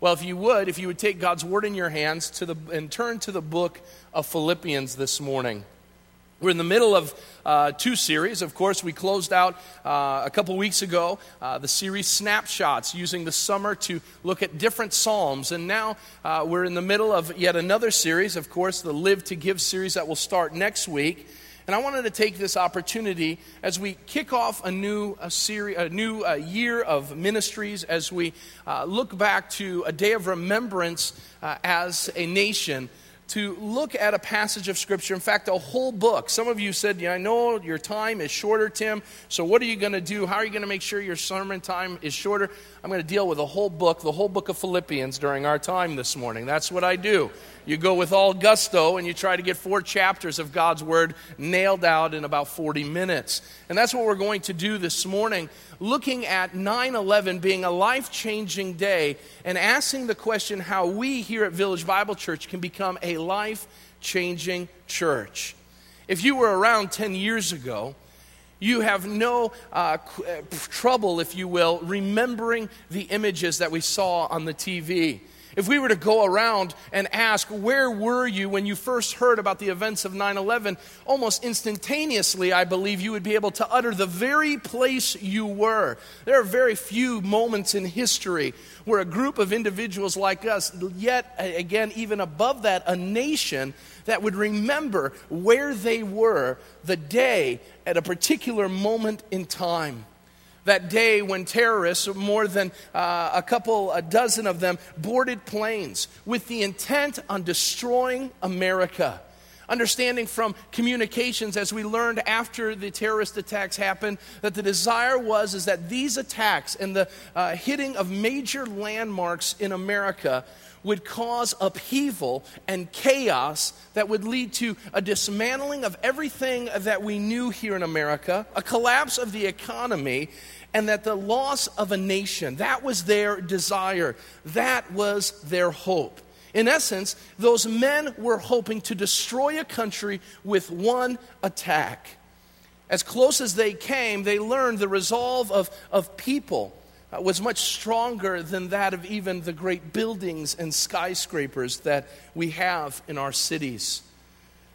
Well, if you would, if you would take God's word in your hands to the, and turn to the book of Philippians this morning. We're in the middle of uh, two series. Of course, we closed out uh, a couple weeks ago uh, the series Snapshots, using the summer to look at different Psalms. And now uh, we're in the middle of yet another series, of course, the Live to Give series that will start next week. And I wanted to take this opportunity as we kick off a new a a new uh, year of ministries, as we uh, look back to a day of remembrance uh, as a nation to look at a passage of Scripture. In fact, a whole book. Some of you said, yeah, I know your time is shorter, Tim, so what are you going to do? How are you going to make sure your sermon time is shorter? I'm going to deal with a whole book, the whole book of Philippians, during our time this morning. That's what I do. You go with all gusto and you try to get four chapters of God's Word nailed out in about 40 minutes. And that's what we're going to do this morning, looking at 9 11 being a life changing day and asking the question how we here at Village Bible Church can become a life changing church. If you were around 10 years ago, you have no uh, uh trouble, if you will, remembering the images that we saw on the TV. If we were to go around and ask, Where were you when you first heard about the events of 9 11? Almost instantaneously, I believe you would be able to utter the very place you were. There are very few moments in history where a group of individuals like us, yet again, even above that, a nation that would remember where they were the day at a particular moment in time that day when terrorists, more than uh, a couple, a dozen of them, boarded planes with the intent on destroying America. Understanding from communications, as we learned after the terrorist attacks happened, that the desire was is that these attacks and the uh, hitting of major landmarks in America would cause upheaval and chaos that would lead to a dismantling of everything that we knew here in America, a collapse of the economy, and that the loss of a nation, that was their desire, that was their hope. In essence, those men were hoping to destroy a country with one attack. As close as they came, they learned the resolve of, of people uh, was much stronger than that of even the great buildings and skyscrapers that we have in our cities.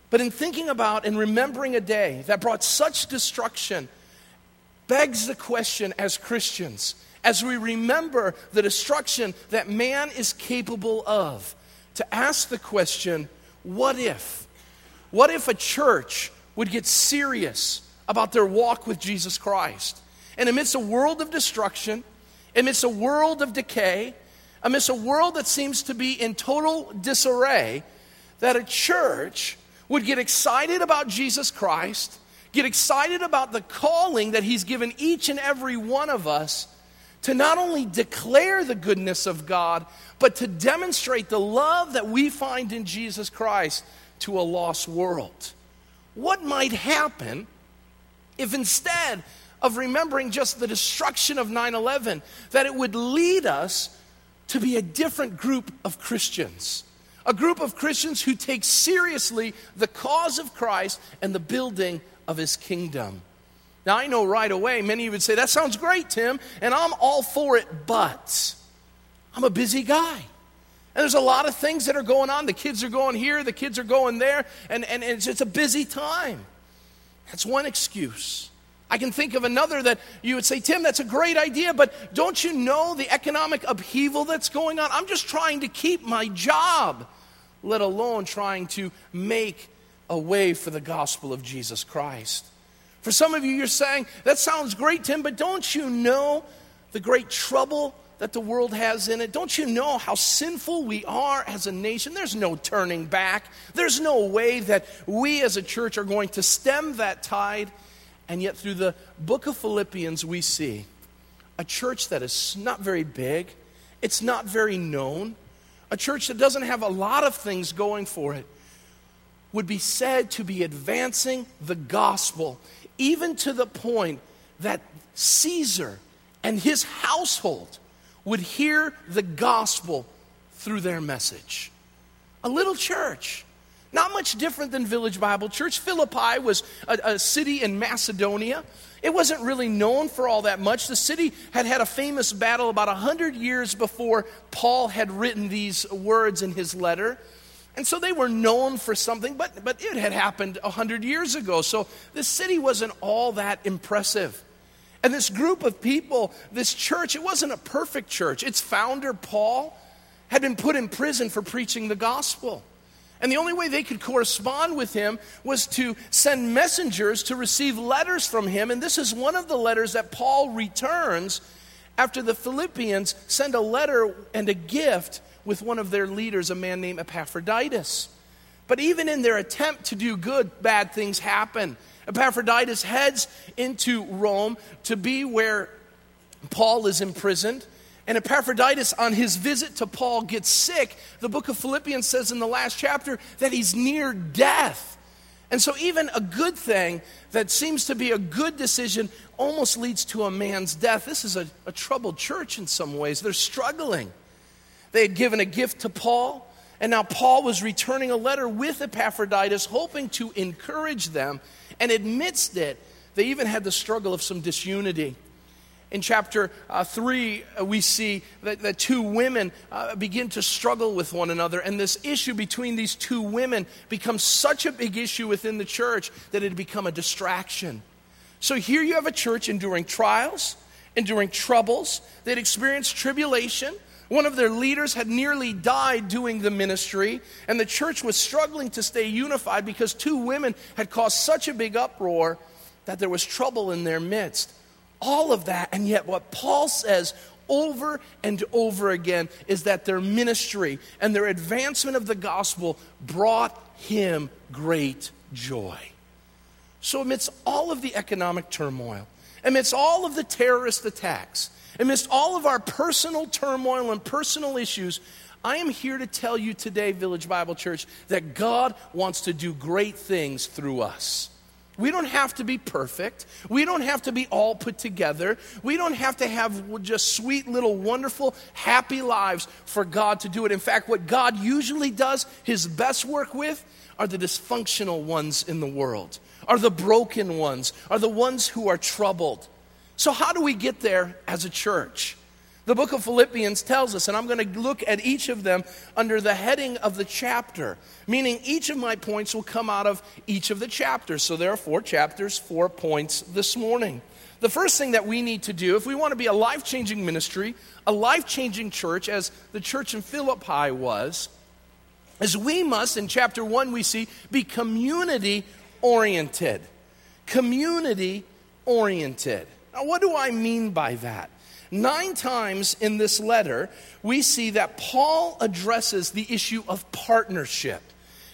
But in thinking about and remembering a day that brought such destruction, begs the question as Christians, as we remember the destruction that man is capable of, to ask the question what if? What if a church would get serious about their walk with Jesus Christ? And amidst a world of destruction, amidst a world of decay, amidst a world that seems to be in total disarray, that a church would get excited about Jesus Christ get excited about the calling that He's given each and every one of us to not only declare the goodness of God, but to demonstrate the love that we find in Jesus Christ to a lost world. What might happen if instead of remembering just the destruction of 9 11, that it would lead us to be a different group of Christians? A group of Christians who take seriously the cause of Christ and the building of his kingdom. Now, I know right away, many would say, That sounds great, Tim, and I'm all for it, but I'm a busy guy. And there's a lot of things that are going on. The kids are going here, the kids are going there, and, and it's, it's a busy time. That's one excuse. I can think of another that you would say, Tim, that's a great idea, but don't you know the economic upheaval that's going on? I'm just trying to keep my job, let alone trying to make a way for the gospel of Jesus Christ. For some of you, you're saying, that sounds great, Tim, but don't you know the great trouble that the world has in it? Don't you know how sinful we are as a nation? There's no turning back. There's no way that we as a church are going to stem that tide. And yet, through the book of Philippians, we see a church that is not very big, it's not very known, a church that doesn't have a lot of things going for it would be said to be advancing the gospel, even to the point that Caesar and his household would hear the gospel through their message. A little church Not much different than Village Bible Church. Philippi was a, a, city in Macedonia. It wasn't really known for all that much. The city had had a famous battle about 100 years before Paul had written these words in his letter. And so they were known for something, but, but it had happened 100 years ago. So the city wasn't all that impressive. And this group of people, this church, it wasn't a perfect church. Its founder, Paul, had been put in prison for preaching the gospel. And the only way they could correspond with him was to send messengers to receive letters from him. And this is one of the letters that Paul returns after the Philippians send a letter and a gift with one of their leaders, a man named Epaphroditus. But even in their attempt to do good, bad things happen. Epaphroditus heads into Rome to be where Paul is imprisoned. And Epaphroditus, on his visit to Paul, gets sick. The book of Philippians says in the last chapter that he's near death. And so, even a good thing that seems to be a good decision almost leads to a man's death. This is a, a troubled church in some ways. They're struggling. They had given a gift to Paul, and now Paul was returning a letter with Epaphroditus, hoping to encourage them. And amidst it, they even had the struggle of some disunity. In chapter uh, 3, uh, we see that, that two women uh, begin to struggle with one another, and this issue between these two women becomes such a big issue within the church that it had become a distraction. So here you have a church enduring trials, enduring troubles, they'd experienced tribulation, one of their leaders had nearly died doing the ministry, and the church was struggling to stay unified because two women had caused such a big uproar that there was trouble in their midst. All of that, and yet what Paul says over and over again is that their ministry and their advancement of the gospel brought him great joy. So, amidst all of the economic turmoil, amidst all of the terrorist attacks, Amidst all of our personal turmoil and personal issues, I am here to tell you today, Village Bible Church, that God wants to do great things through us. We don't have to be perfect. We don't have to be all put together. We don't have to have just sweet little wonderful happy lives for God to do it. In fact, what God usually does his best work with are the dysfunctional ones in the world, are the broken ones, are the ones who are troubled. So, how do we get there as a church? The book of Philippians tells us, and I'm going to look at each of them under the heading of the chapter, meaning each of my points will come out of each of the chapters. So, there are four chapters, four points this morning. The first thing that we need to do, if we want to be a life changing ministry, a life changing church, as the church in Philippi was, is we must, in chapter one, we see, be community oriented. Community oriented. Now, what do I mean by that? Nine times in this letter, we see that Paul addresses the issue of partnership.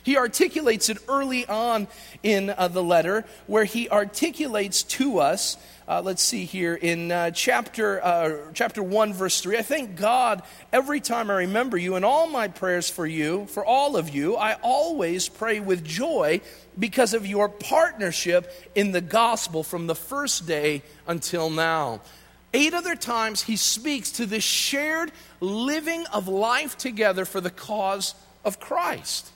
He articulates it early on in uh, the letter, where he articulates to us uh, let's see here in uh, chapter, uh, chapter 1, verse 3. I thank God every time I remember you and all my prayers for you, for all of you. I always pray with joy because of your partnership in the gospel from the first day until now. Eight other times he speaks to this shared living of life together for the cause of Christ.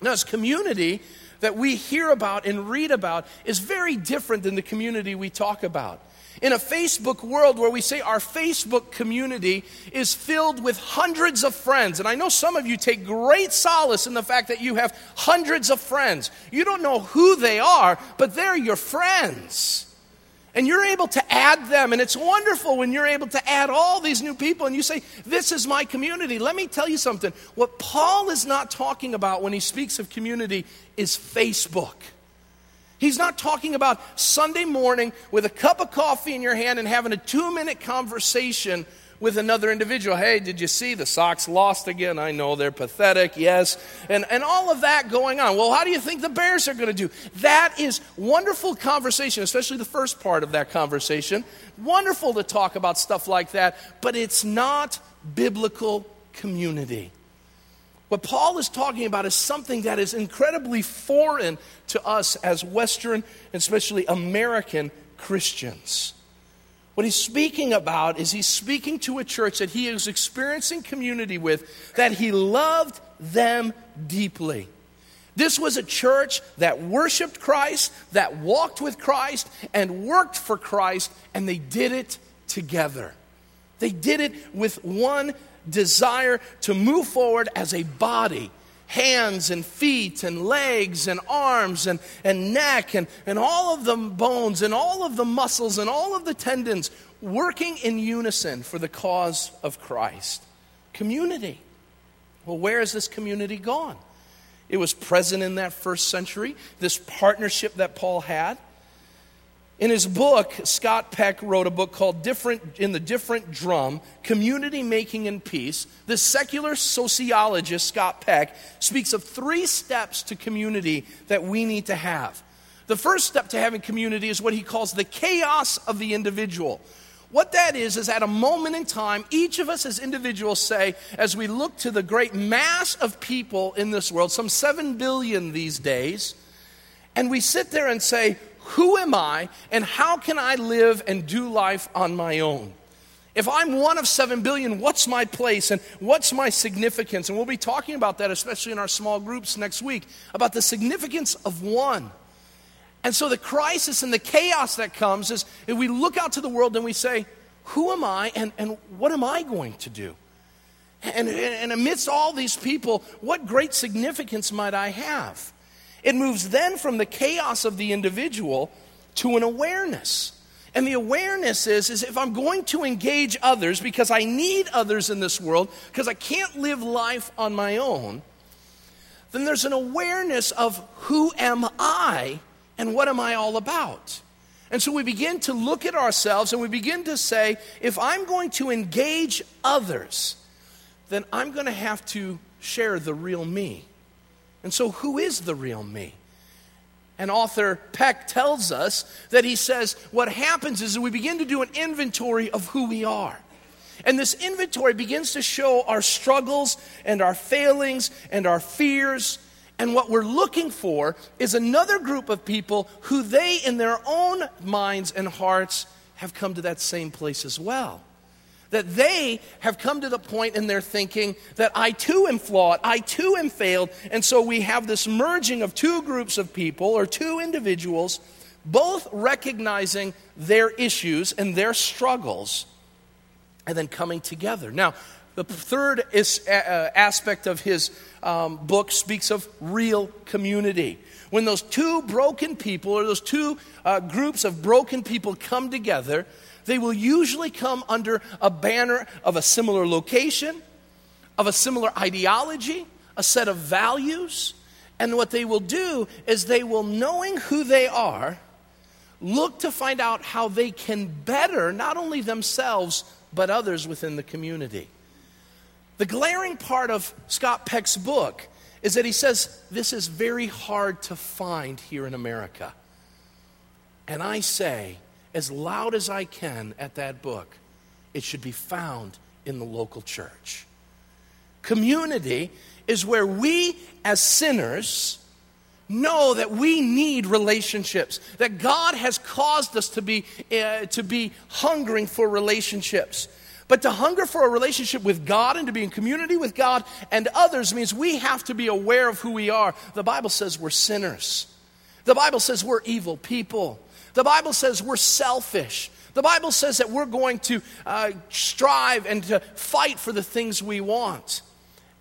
Now, as community, that we hear about and read about is very different than the community we talk about. In a Facebook world where we say our Facebook community is filled with hundreds of friends, and I know some of you take great solace in the fact that you have hundreds of friends. You don't know who they are, but they're your friends. And you're able to add them, and it's wonderful when you're able to add all these new people and you say, This is my community. Let me tell you something. What Paul is not talking about when he speaks of community is Facebook. He's not talking about Sunday morning with a cup of coffee in your hand and having a two minute conversation with another individual. Hey, did you see the Sox lost again? I know they're pathetic, yes. And, and all of that going on. Well, how do you think the Bears are going to do? That is wonderful conversation, especially the first part of that conversation. Wonderful to talk about stuff like that, but it's not biblical community. What Paul is talking about is something that is incredibly foreign to us as Western, and especially American Christians. What he's speaking about is he's speaking to a church that he is experiencing community with, that he loved them deeply. This was a church that worshiped Christ, that walked with Christ, and worked for Christ, and they did it together. They did it with one desire to move forward as a body hands and feet and legs and arms and, and neck and, and all of the bones and all of the muscles and all of the tendons working in unison for the cause of Christ. Community. Well, where has this community gone? It was present in that first century, this partnership that Paul had. In his book, Scott Peck wrote a book called Different in the Different Drum, Community Making and Peace. The secular sociologist Scott Peck speaks of three steps to community that we need to have. The first step to having community is what he calls the chaos of the individual. What that is, is at a moment in time, each of us as individuals say, as we look to the great mass of people in this world, some 7 billion these days, and we sit there and say, who am I and how can I live and do life on my own? If I'm one of seven billion, what's my place and what's my significance? And we'll be talking about that, especially in our small groups next week, about the significance of one. And so the crisis and the chaos that comes is if we look out to the world and we say, Who am I and, and what am I going to do? And, and amidst all these people, what great significance might I have? It moves then from the chaos of the individual to an awareness. And the awareness is, is if I'm going to engage others because I need others in this world, because I can't live life on my own, then there's an awareness of who am I and what am I all about? And so we begin to look at ourselves and we begin to say, if I'm going to engage others, then I'm going to have to share the real me. And so, who is the real me? And author Peck tells us that he says what happens is we begin to do an inventory of who we are. And this inventory begins to show our struggles and our failings and our fears. And what we're looking for is another group of people who they, in their own minds and hearts, have come to that same place as well that they have come to the point in their thinking that I too am flawed, I too am failed. And so we have this merging of two groups of people or two individuals, both recognizing their issues and their struggles, and then coming together. Now, the third is, uh, uh aspect of his um, book speaks of real community. When those two broken people, or those two uh, groups of broken people come together, they will usually come under a banner of a similar location, of a similar ideology, a set of values. And what they will do is they will, knowing who they are, look to find out how they can better not only themselves, but others within the community. The glaring part of Scott Peck's book is that he says this is very hard to find here in America. And I say, as loud as I can at that book, it should be found in the local church. Community is where we, as sinners, know that we need relationships, that God has caused us to be, uh, to be hungering for relationships. But to hunger for a relationship with God and to be in community with God and others means we have to be aware of who we are. The Bible says we're sinners. The Bible says we're evil people. The Bible says we're selfish. The Bible says that we're going to uh, strive and to fight for the things we want.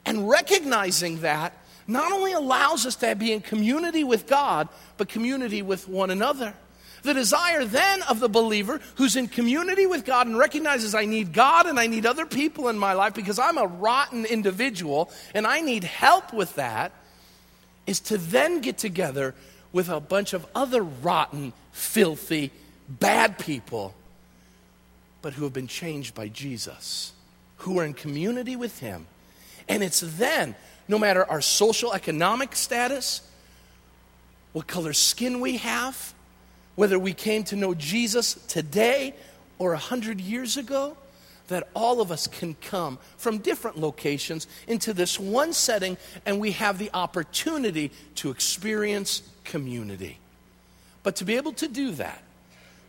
And recognizing that not only allows us to be in community with God, but community with one another. The desire then of the believer who's in community with God and recognizes I need God and I need other people in my life because I'm a rotten individual and I need help with that is to then get together with a bunch of other rotten, filthy, bad people, but who have been changed by Jesus, who are in community with Him. And it's then, no matter our social economic status, what color skin we have, whether we came to know Jesus today or a hundred years ago, that all of us can come from different locations into this one setting and we have the opportunity to experience community. But to be able to do that,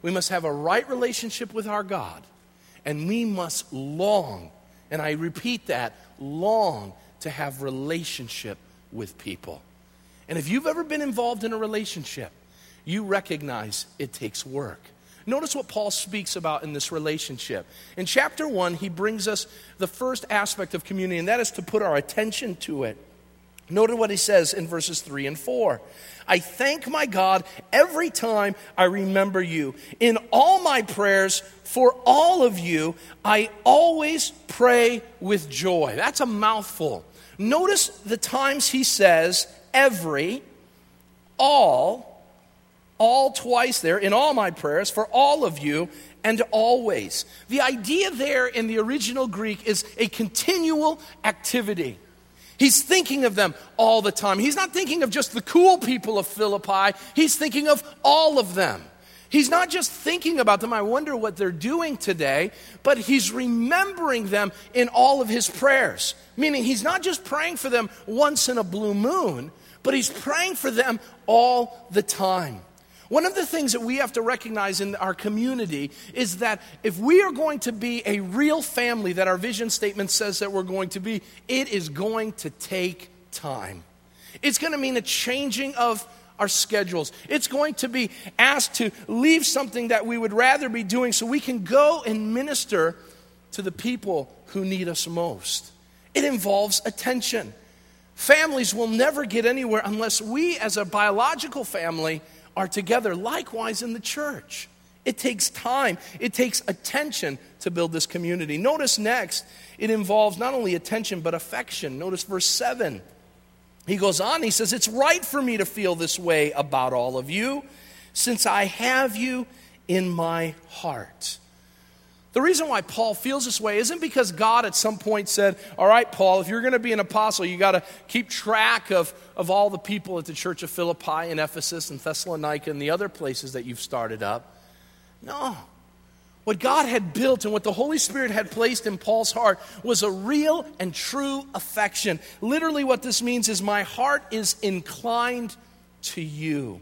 we must have a right relationship with our God and we must long, and I repeat that, long to have relationship with people. And if you've ever been involved in a relationship, you recognize it takes work. Notice what Paul speaks about in this relationship. In chapter 1, he brings us the first aspect of community, and that is to put our attention to it. Notice what he says in verses 3 and 4. I thank my God every time I remember you. In all my prayers for all of you, I always pray with joy. That's a mouthful. Notice the times he says every, all, all twice there, in all my prayers for all of you, and always. The idea there in the original Greek is a continual activity. He's thinking of them all the time. He's not thinking of just the cool people of Philippi, he's thinking of all of them. He's not just thinking about them, I wonder what they're doing today, but he's remembering them in all of his prayers. Meaning, he's not just praying for them once in a blue moon, but he's praying for them all the time. One of the things that we have to recognize in our community is that if we are going to be a real family that our vision statement says that we're going to be, it is going to take time. It's going to mean a changing of our schedules. It's going to be asked to leave something that we would rather be doing so we can go and minister to the people who need us most. It involves attention. Families will never get anywhere unless we, as a biological family, are together. Likewise in the church. It takes time, it takes attention to build this community. Notice next, it involves not only attention but affection. Notice verse 7. He goes on, he says, It's right for me to feel this way about all of you, since I have you in my heart. The reason why Paul feels this way isn't because God at some point said, All right, Paul, if you're going to be an apostle, you got to keep track of, of all the people at the church of Philippi and Ephesus and Thessalonica and the other places that you've started up. No. What God had built and what the Holy Spirit had placed in Paul's heart was a real and true affection. Literally, what this means is, My heart is inclined to you.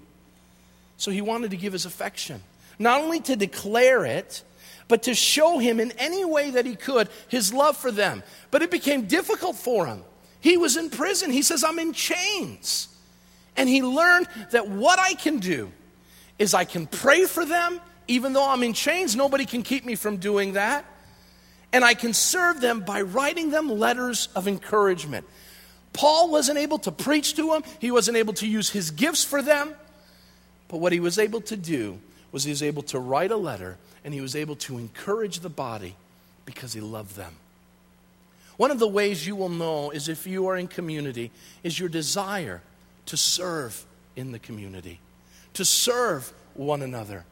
So he wanted to give his affection, not only to declare it but to show him in any way that he could his love for them. But it became difficult for him. He was in prison. He says, I'm in chains. And he learned that what I can do is I can pray for them, even though I'm in chains. Nobody can keep me from doing that. And I can serve them by writing them letters of encouragement. Paul wasn't able to preach to them, he wasn't able to use his gifts for them. But what he was able to do was he was able to write a letter and he was able to encourage the body because he loved them. One of the ways you will know is if you are in community, is your desire to serve in the community, to serve one another,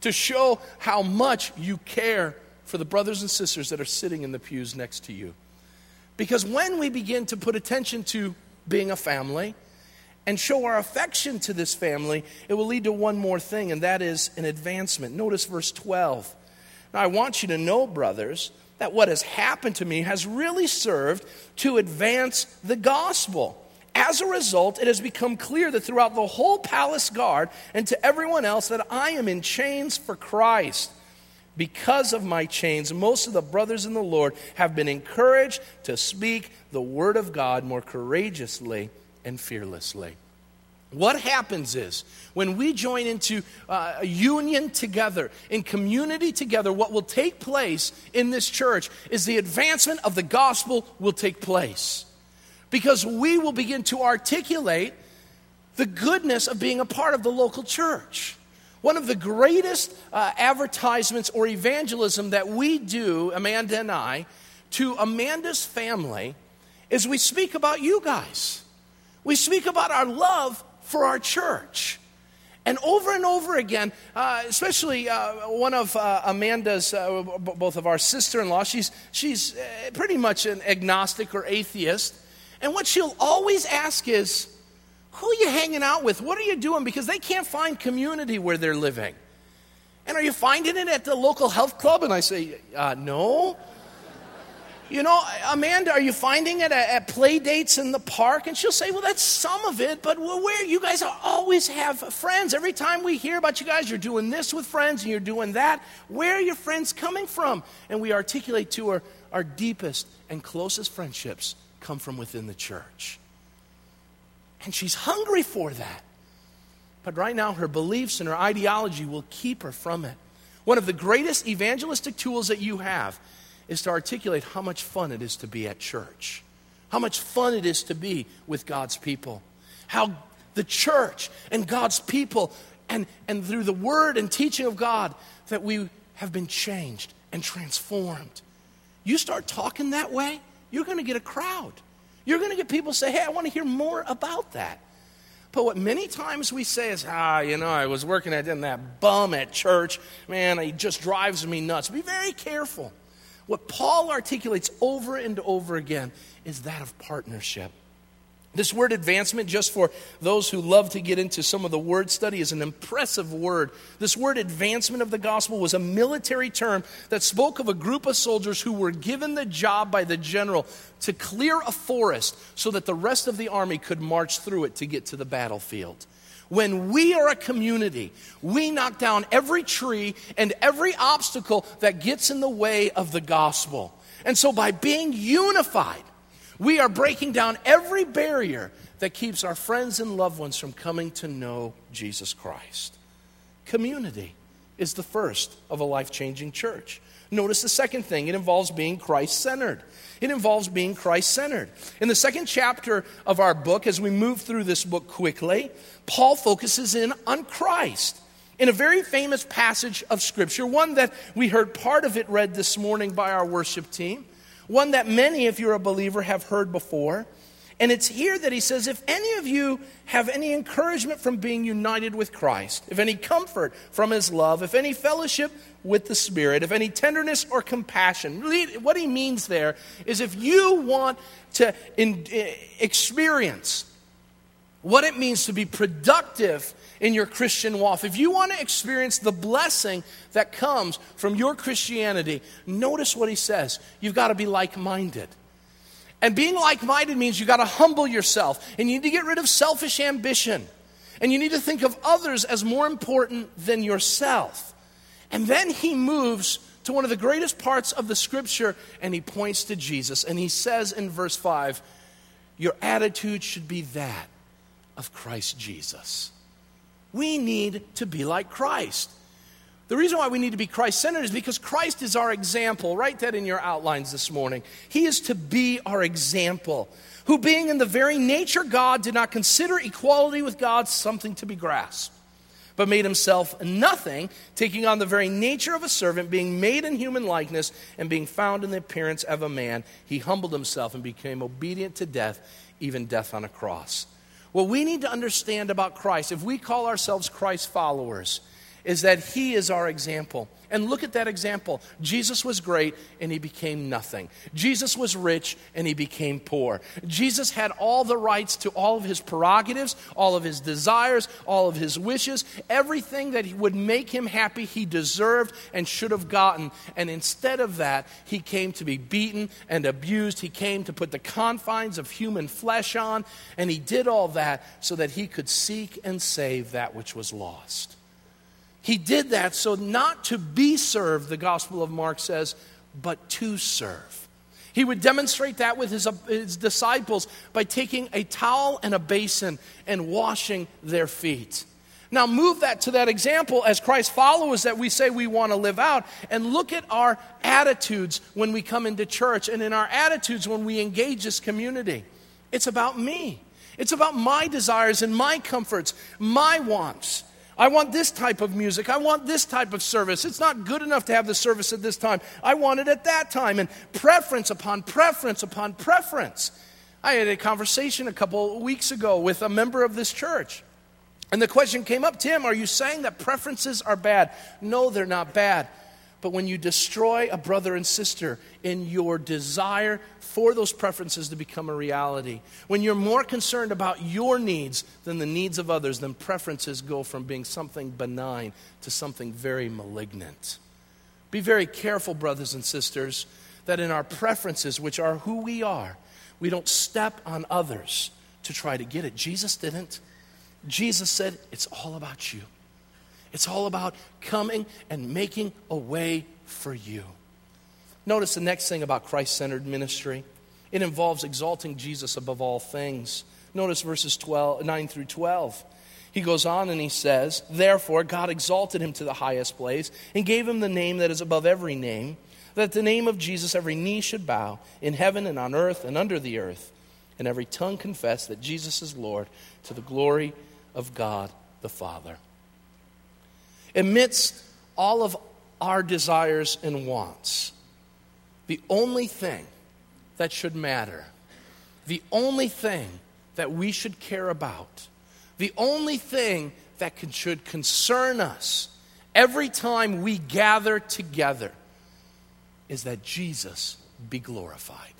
to show how much you care for the brothers and sisters that are sitting in the pews next to you. Because when we begin to put attention to being a family, and show our affection to this family, it will lead to one more thing, and that is an advancement. Notice verse 12. Now, I want you to know, brothers, that what has happened to me has really served to advance the gospel. As a result, it has become clear that throughout the whole palace guard and to everyone else that I am in chains for Christ. Because of my chains, most of the brothers in the Lord have been encouraged to speak the word of God more courageously and fearlessly. What happens is when we join into uh, a union together, in community together, what will take place in this church is the advancement of the gospel will take place. Because we will begin to articulate the goodness of being a part of the local church. One of the greatest uh, advertisements or evangelism that we do, Amanda and I, to Amanda's family is we speak about you guys. We speak about our love for our church. And over and over again, uh, especially uh, one of uh, Amanda's, uh, both of our sister in law, she's, she's uh, pretty much an agnostic or atheist. And what she'll always ask is, Who are you hanging out with? What are you doing? Because they can't find community where they're living. And are you finding it at the local health club? And I say, uh, No. You know, Amanda, are you finding it at, at, play dates in the park? And she'll say, Well, that's some of it, but where you guys always have friends. Every time we hear about you guys, you're doing this with friends and you're doing that. Where are your friends coming from? And we articulate to her our deepest and closest friendships come from within the church. And she's hungry for that. But right now, her beliefs and her ideology will keep her from it. One of the greatest evangelistic tools that you have is to articulate how much fun it is to be at church, how much fun it is to be with God's people, how the church and God's people, and, and through the word and teaching of God, that we have been changed and transformed. You start talking that way, you're going to get a crowd. You're going to get people say, Hey, I want to hear more about that. But what many times we say is, ah, you know, I was working at that bum at church. Man, he just drives me nuts. Be very careful. What Paul articulates over and over again is that of partnership. This word advancement, just for those who love to get into some of the word study, is an impressive word. This word advancement of the gospel was a military term that spoke of a group of soldiers who were given the job by the general to clear a forest so that the rest of the army could march through it to get to the battlefield. When we are a community, we knock down every tree and every obstacle that gets in the way of the gospel. And so by being unified, we are breaking down every barrier that keeps our friends and loved ones from coming to know Jesus Christ. Community is the first of a life changing church. Notice the second thing it involves being Christ centered. It involves being Christ centered. In the second chapter of our book, as we move through this book quickly, Paul focuses in on Christ. In a very famous passage of Scripture, one that we heard part of it read this morning by our worship team, one that many, if you're a believer, have heard before. And it's here that he says, if any of you have any encouragement from being united with Christ, if any comfort from his love, if any fellowship with the Spirit, if any tenderness or compassion, what he means there is if you want to in, eh, experience what it means to be productive in your Christian walk, if you want to experience the blessing that comes from your Christianity, notice what he says. You've got to be like minded. And being like minded means you've got to humble yourself and you need to get rid of selfish ambition. And you need to think of others as more important than yourself. And then he moves to one of the greatest parts of the scripture and he points to Jesus. And he says in verse 5, Your attitude should be that of Christ Jesus. We need to be like Christ. The reason why we need to be Christ centered is because Christ is our example. Write that in your outlines this morning. He is to be our example, who, being in the very nature God, did not consider equality with God something to be grasped, but made himself nothing, taking on the very nature of a servant, being made in human likeness, and being found in the appearance of a man. He humbled himself and became obedient to death, even death on a cross. What we need to understand about Christ, if we call ourselves Christ followers, is that he is our example. And look at that example. Jesus was great and he became nothing. Jesus was rich and he became poor. Jesus had all the rights to all of his prerogatives, all of his desires, all of his wishes. Everything that would make him happy, he deserved and should have gotten. And instead of that, he came to be beaten and abused. He came to put the confines of human flesh on. And he did all that so that he could seek and save that which was lost. He did that so not to be served, the Gospel of Mark says, but to serve. He would demonstrate that with his, his disciples by taking a towel and a basin and washing their feet. Now, move that to that example as Christ followers that we say we want to live out, and look at our attitudes when we come into church and in our attitudes when we engage this community. It's about me, it's about my desires and my comforts, my wants. I want this type of music. I want this type of service. It's not good enough to have the service at this time. I want it at that time. And preference upon preference upon preference. I had a conversation a couple weeks ago with a member of this church. And the question came up Tim, are you saying that preferences are bad? No, they're not bad. But when you destroy a brother and sister in your desire for those preferences to become a reality, when you're more concerned about your needs than the needs of others, then preferences go from being something benign to something very malignant. Be very careful, brothers and sisters, that in our preferences, which are who we are, we don't step on others to try to get it. Jesus didn't. Jesus said, It's all about you. It's all about coming and making a way for you. Notice the next thing about Christ centered ministry it involves exalting Jesus above all things. Notice verses 12, 9 through 12. He goes on and he says, Therefore, God exalted him to the highest place and gave him the name that is above every name, that the name of Jesus every knee should bow in heaven and on earth and under the earth, and every tongue confess that Jesus is Lord to the glory of God the Father. Amidst all of our desires and wants, the only thing that should matter, the only thing that we should care about, the only thing that can, should concern us every time we gather together is that Jesus be glorified.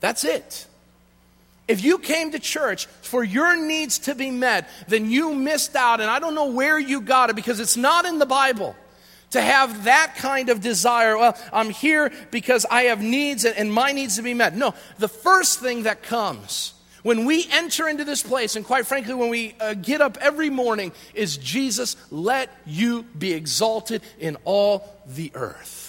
That's it. If you came to church for your needs to be met, then you missed out, and I don't know where you got it because it's not in the Bible. To have that kind of desire, well, I'm here because I have needs and, my needs to be met. No, the first thing that comes when we enter into this place, and quite frankly, when we uh, get up every morning, is Jesus, let you be exalted in all the earth.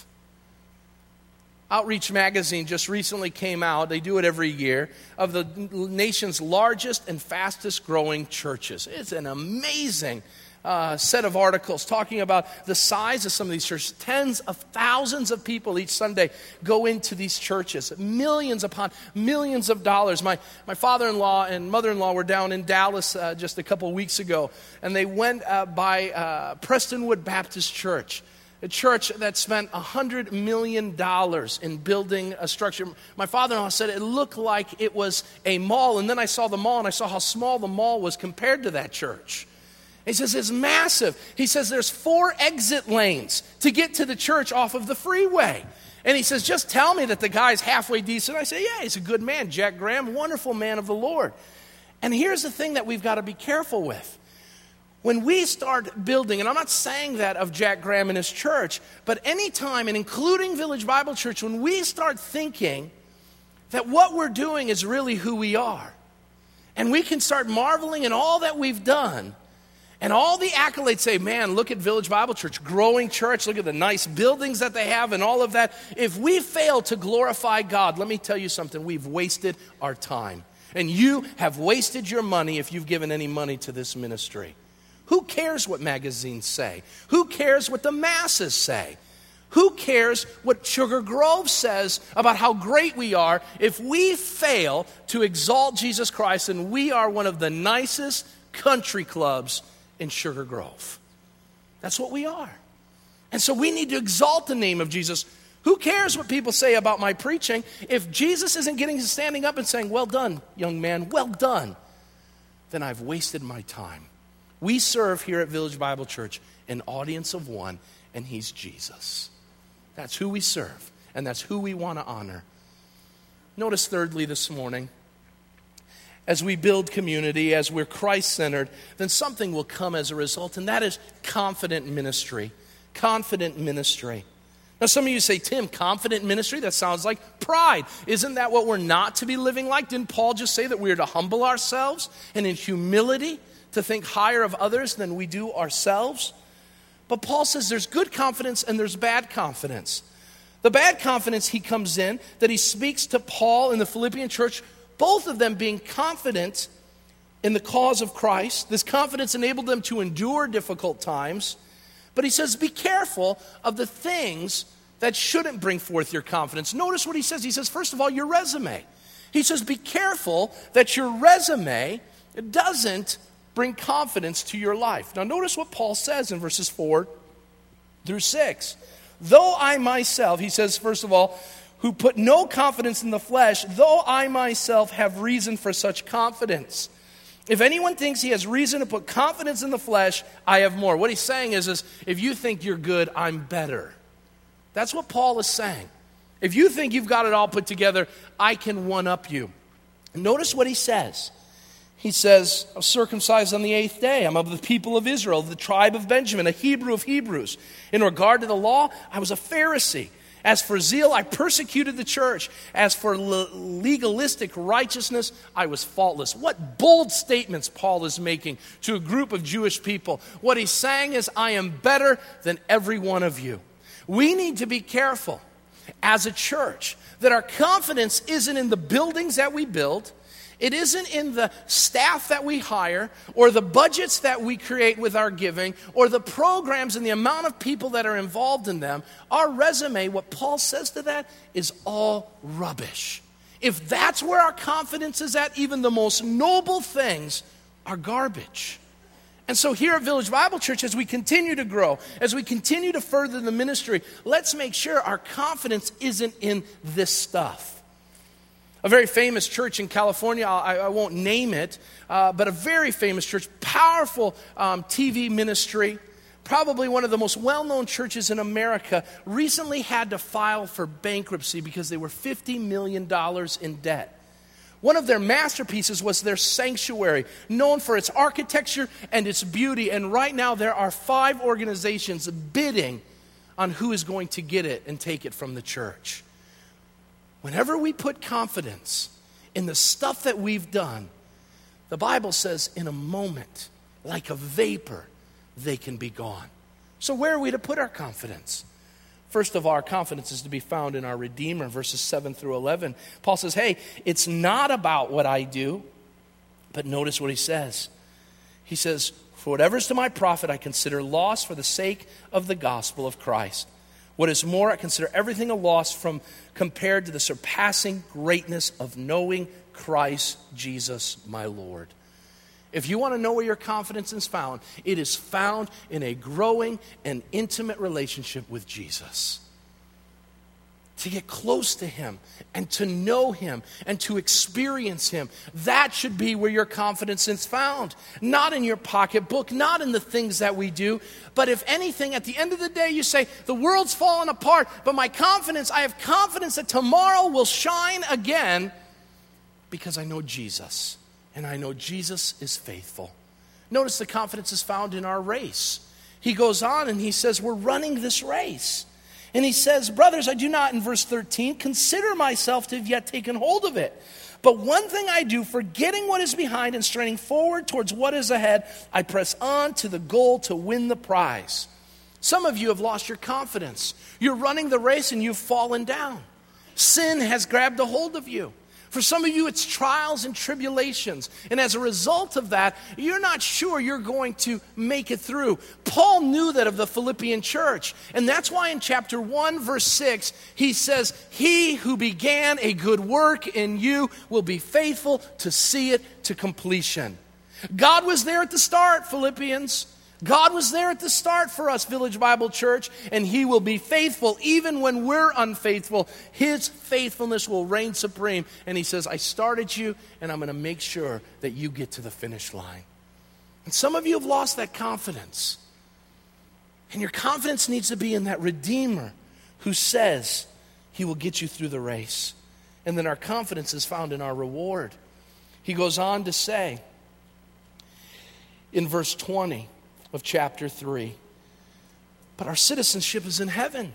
Outreach Magazine just recently came out, they do it every year, of the nation's largest and fastest growing churches. It's an amazing uh, set of articles talking about the size of some of these churches. Tens of thousands of people each Sunday go into these churches, millions upon millions of dollars. My, my father in law and mother in law were down in Dallas uh, just a couple weeks ago, and they went uh, by uh, Prestonwood Baptist Church a church that spent $100 million in building a structure. My father in law said it looked like it was a mall, and then I saw the mall and I saw how small the mall was compared to that church. He says it's massive. He says there's four exit lanes to get to the church off of the freeway. And he says, just tell me that the guy's halfway decent. I say, yeah, he's a good man. Jack Graham, wonderful man of the Lord. And here's the thing that we've got to be careful with. When we start building, and I'm not saying that of Jack Graham and his church, but anytime, and including Village Bible Church, when we start thinking that what we're doing is really who we are, and we can start marveling in all that we've done, and all the accolades say, man, look at Village Bible Church, growing church, look at the nice buildings that they have and all of that. If we fail to glorify God, let me tell you something, we've wasted our time. And you have wasted your money if you've given any money to this ministry. Who cares what magazines say? Who cares what the masses say? Who cares what Sugar Grove says about how great we are if we fail to exalt Jesus Christ and we are one of the nicest country clubs in Sugar Grove. That's what we are. And so we need to exalt the name of Jesus. Who cares what people say about my preaching if Jesus isn't getting standing up and saying, "Well done, young man, well done." Then I've wasted my time. We serve here at Village Bible Church an audience of one, and he's Jesus. That's who we serve, and that's who we want to honor. Notice thirdly this morning, as we build community, as we're Christ centered, then something will come as a result, and that is confident ministry. Confident ministry. Now, some of you say, Tim, confident ministry? That sounds like pride. Isn't that what we're not to be living like? Didn't Paul just say that we are to humble ourselves and in humility to think higher of others than we do ourselves? But Paul says there's good confidence and there's bad confidence. The bad confidence, he comes in, that he speaks to Paul in the Philippian church both of them being confident in the cause of Christ. This confidence enabled them to endure difficult times. But he says, be careful of the things that shouldn't bring forth your confidence. Notice what he says. He says, first of all, your resume. He says, be careful that your resume doesn't bring confidence to your life. Now, notice what Paul says in verses 4 through 6. Though I myself, he says, first of all, who put no confidence in the flesh, though I myself have reason for such confidence. If anyone thinks he has reason to put confidence in the flesh, I have more. What he's saying is, is if you think you're good, I'm better. That's what Paul is saying. If you think you've got it all put together, I can one up you. Notice what he says. He says, I was circumcised on the eighth day. I'm of the people of Israel, the tribe of Benjamin, a Hebrew of Hebrews. In regard to the law, I was a Pharisee. As for zeal, I persecuted the church. As for legalistic righteousness, I was faultless. What bold statements Paul is making to a group of Jewish people. What he's saying is, I am better than every one of you. We need to be careful as a church that our confidence isn't in the buildings that we build, It isn't in the staff that we hire or the budgets that we create with our giving or the programs and the amount of people that are involved in them. Our resume, what Paul says to that, is all rubbish. If that's where our confidence is at, even the most noble things are garbage. And so, here at Village Bible Church, as we continue to grow, as we continue to further the ministry, let's make sure our confidence isn't in this stuff. A very famous church in California, I, I won't name it, uh, but a very famous church, powerful um, TV ministry, probably one of the most well known churches in America, recently had to file for bankruptcy because they were $50 million in debt. One of their masterpieces was their sanctuary, known for its architecture and its beauty. And right now, there are five organizations bidding on who is going to get it and take it from the church. Whenever we put confidence in the stuff that we've done, the Bible says, in a moment, like a vapor, they can be gone. So, where are we to put our confidence? First of all, our confidence is to be found in our Redeemer, verses 7 through 11. Paul says, Hey, it's not about what I do, but notice what he says. He says, For whatever is to my profit, I consider loss for the sake of the gospel of Christ. What is more, I consider everything a loss from compared to the surpassing greatness of knowing Christ Jesus my Lord. If you want to know where your confidence is found, it is found in a growing and intimate relationship with Jesus to get close to Him and to know Him and to experience Him. That should be where your confidence is found. Not in your pocketbook, not in the things that we do, but if anything, at the end of the day, you say, The world's fallen apart, but my confidence, I have confidence that tomorrow will shine again because I know Jesus and I know Jesus is faithful. Notice the confidence is found in our race. He goes on and he says, We're running this race. And he says, Brothers, I do not, in verse 13, consider myself to have yet taken hold of it. But one thing I do, forgetting what is behind and straining forward towards what is ahead, I press on to the goal to win the prize. Some of you have lost your confidence. You're running the race and you've fallen down. Sin has grabbed a hold of you. For some of you, it's trials and tribulations. And as a result of that, you're not sure you're going to make it through. Paul knew that of the Philippian church. And that's why in chapter 1, verse 6, he says, He who began a good work in you will be faithful to see it to completion. God was there at the start, Philippians. God was there at the start for us, Village Bible Church, and He will be faithful even when we're unfaithful. His faithfulness will reign supreme. And He says, I started you, and I'm going to make sure that you get to the finish line. And some of you have lost that confidence. And your confidence needs to be in that Redeemer who says He will get you through the race. And then our confidence is found in our reward. He goes on to say in verse 20, of chapter 3. But our citizenship is in heaven.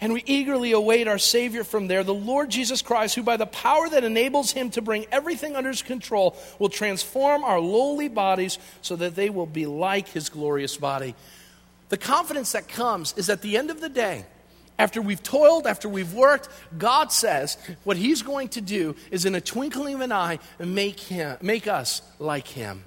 And we eagerly await our Savior from there, the Lord Jesus Christ, who by the power that enables him to bring everything under his control will transform our lowly bodies so that they will be like his glorious body. The confidence that comes is at the end of the day, after we've toiled, after we've worked, God says what he's going to do is in a twinkling of an eye make, him, make us like him.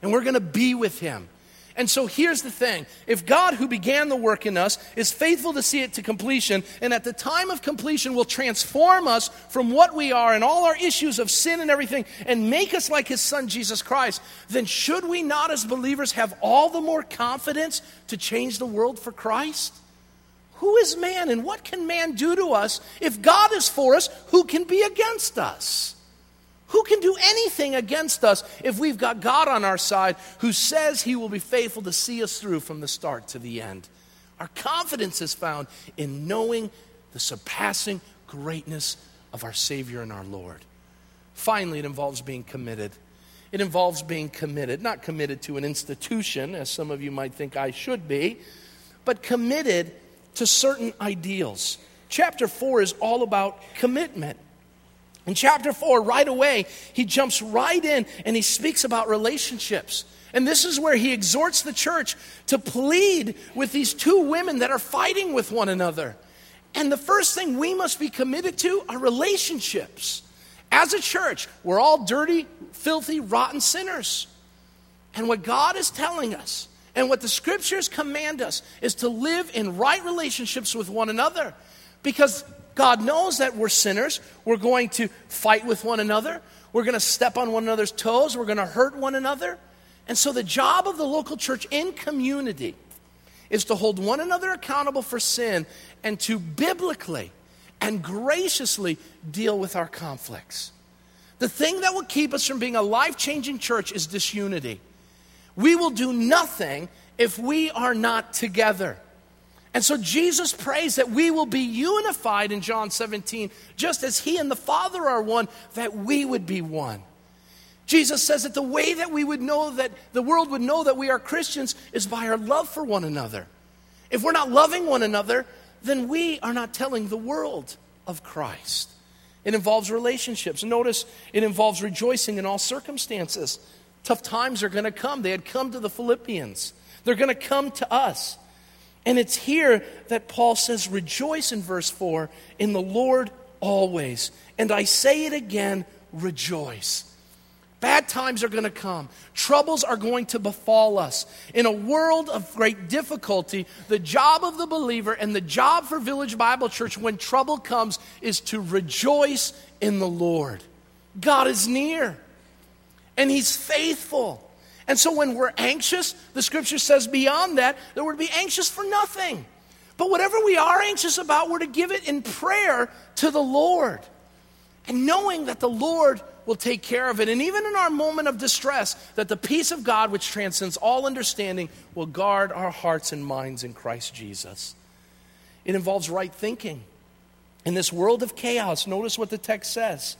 And we're going to be with him. And so here's the thing if God, who began the work in us, is faithful to see it to completion, and at the time of completion will transform us from what we are and all our issues of sin and everything and make us like his son Jesus Christ, then should we not, as believers, have all the more confidence to change the world for Christ? Who is man and what can man do to us? If God is for us, who can be against us? Who can do anything against us if we've got God on our side who says he will be faithful to see us through from the start to the end? Our confidence is found in knowing the surpassing greatness of our Savior and our Lord. Finally, it involves being committed. It involves being committed, not committed to an institution, as some of you might think I should be, but committed to certain ideals. Chapter 4 is all about commitment. In chapter 4, right away, he jumps right in and he speaks about relationships. And this is where he exhorts the church to plead with these two women that are fighting with one another. And the first thing we must be committed to are relationships. As a church, we're all dirty, filthy, rotten sinners. And what God is telling us and what the scriptures command us is to live in right relationships with one another. Because God knows that we're sinners. We're going to fight with one another. We're going to step on one another's toes. We're going to hurt one another. And so, the job of the local church in community is to hold one another accountable for sin and to biblically and graciously deal with our conflicts. The thing that will keep us from being a life changing church is disunity. We will do nothing if we are not together. And so Jesus prays that we will be unified in John 17, just as He and the Father are one, that we would be one. Jesus says that the way that we would know that the world would know that we are Christians is by our love for one another. If we're not loving one another, then we are not telling the world of Christ. It involves relationships. Notice it involves rejoicing in all circumstances. Tough times are going to come. They had come to the Philippians, they're going to come to us. And it's here that Paul says, Rejoice in verse 4 in the Lord always. And I say it again, rejoice. Bad times are going to come. Troubles are going to befall us. In a world of great difficulty, the job of the believer and the job for Village Bible Church when trouble comes is to rejoice in the Lord. God is near and He's faithful. And so when we're anxious, the scripture says beyond that, that we're to be anxious for nothing. But whatever we are anxious about, we're to give it in prayer to the Lord. And knowing that the Lord will take care of it. And even in our moment of distress, that the peace of God, which transcends all understanding, will guard our hearts and minds in Christ Jesus. It involves right thinking. In this world of chaos, notice what the text says.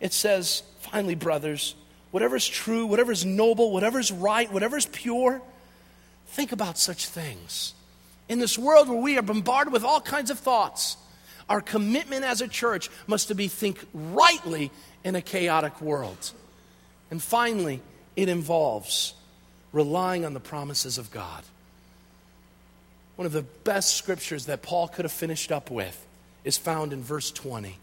It says, finally, brothers, whatever's true, whatever's noble, whatever's right, whatever's pure, think about such things. In this world where we are bombarded with all kinds of thoughts, our commitment as a church must be think rightly in a chaotic world. And finally, it involves relying on the promises of God. One of the best scriptures that Paul could have finished up with is found in verse 20.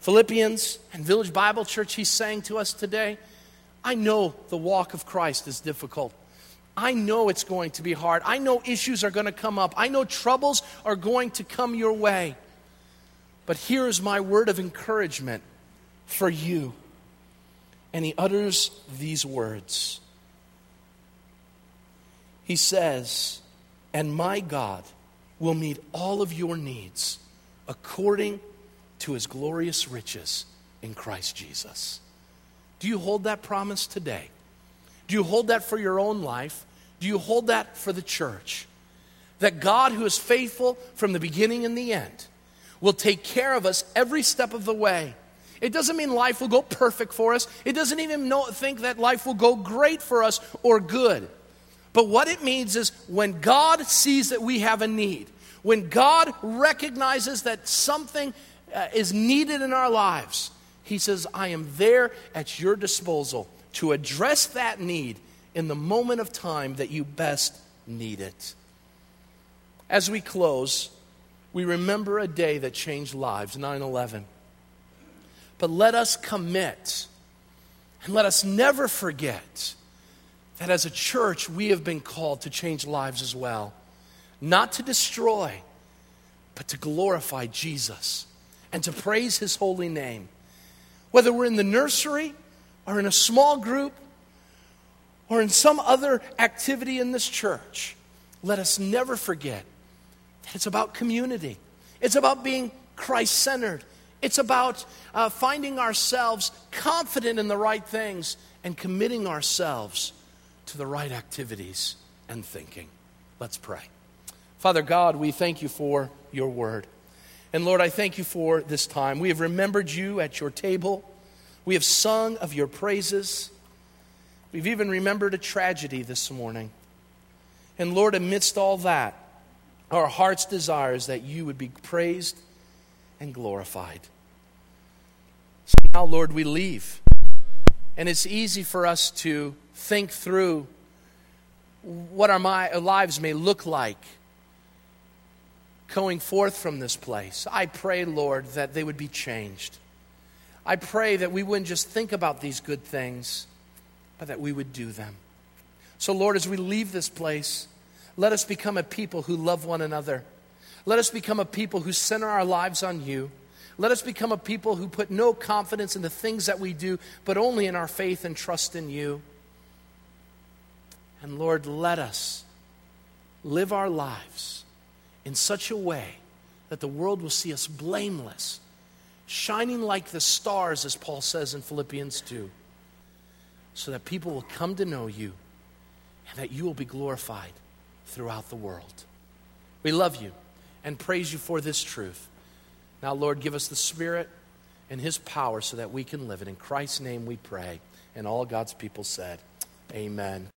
Philippians and Village Bible Church, he's saying to us today, I know the walk of Christ is difficult. I know it's going to be hard. I know issues are going to come up. I know troubles are going to come your way. But here is my word of encouragement for you. And he utters these words. He says, And my God will meet all of your needs according to his glorious riches in Christ Jesus. Do you hold that promise today? Do you hold that for your own life? Do you hold that for the church? That God, who is faithful from the beginning and the end, will take care of us every step of the way. It doesn't mean life will go perfect for us. It doesn't even know, think that life will go great for us or good. But what it means is when God sees that we have a need, when God recognizes that something uh, is needed in our lives, he says, I am there at your disposal to address that need in the moment of time that you best need it. As we close, we remember a day that changed lives 9 11. But let us commit and let us never forget that as a church, we have been called to change lives as well. Not to destroy, but to glorify Jesus and to praise his holy name. Whether we're in the nursery or in a small group or in some other activity in this church, let us never forget that it's about community. It's about being Christ centered. It's about uh, finding ourselves confident in the right things and committing ourselves to the right activities and thinking. Let's pray. Father God, we thank you for your word. And Lord, I thank you for this time. We have remembered you at your table. We have sung of your praises. We've even remembered a tragedy this morning. And Lord, amidst all that, our heart's desire is that you would be praised and glorified. So now, Lord, we leave. And it's easy for us to think through what our lives may look like going forth from this place. I pray, Lord, that they would be changed. I pray that we wouldn't just think about these good things, but that we would do them. So, Lord, as we leave this place, let us become a people who love one another. Let us become a people who center our lives on you. Let us become a people who put no confidence in the things that we do, but only in our faith and trust in you. And Lord, let us live our lives in such a way that the world will see us blameless, shining like the stars, as Paul says in Philippians 2, so that people will come to know you and that you will be glorified throughout the world. We love you and praise you for this truth. Now, Lord, give us the Spirit and His power so that we can live it. In Christ's name we pray. And all God's people said, Amen.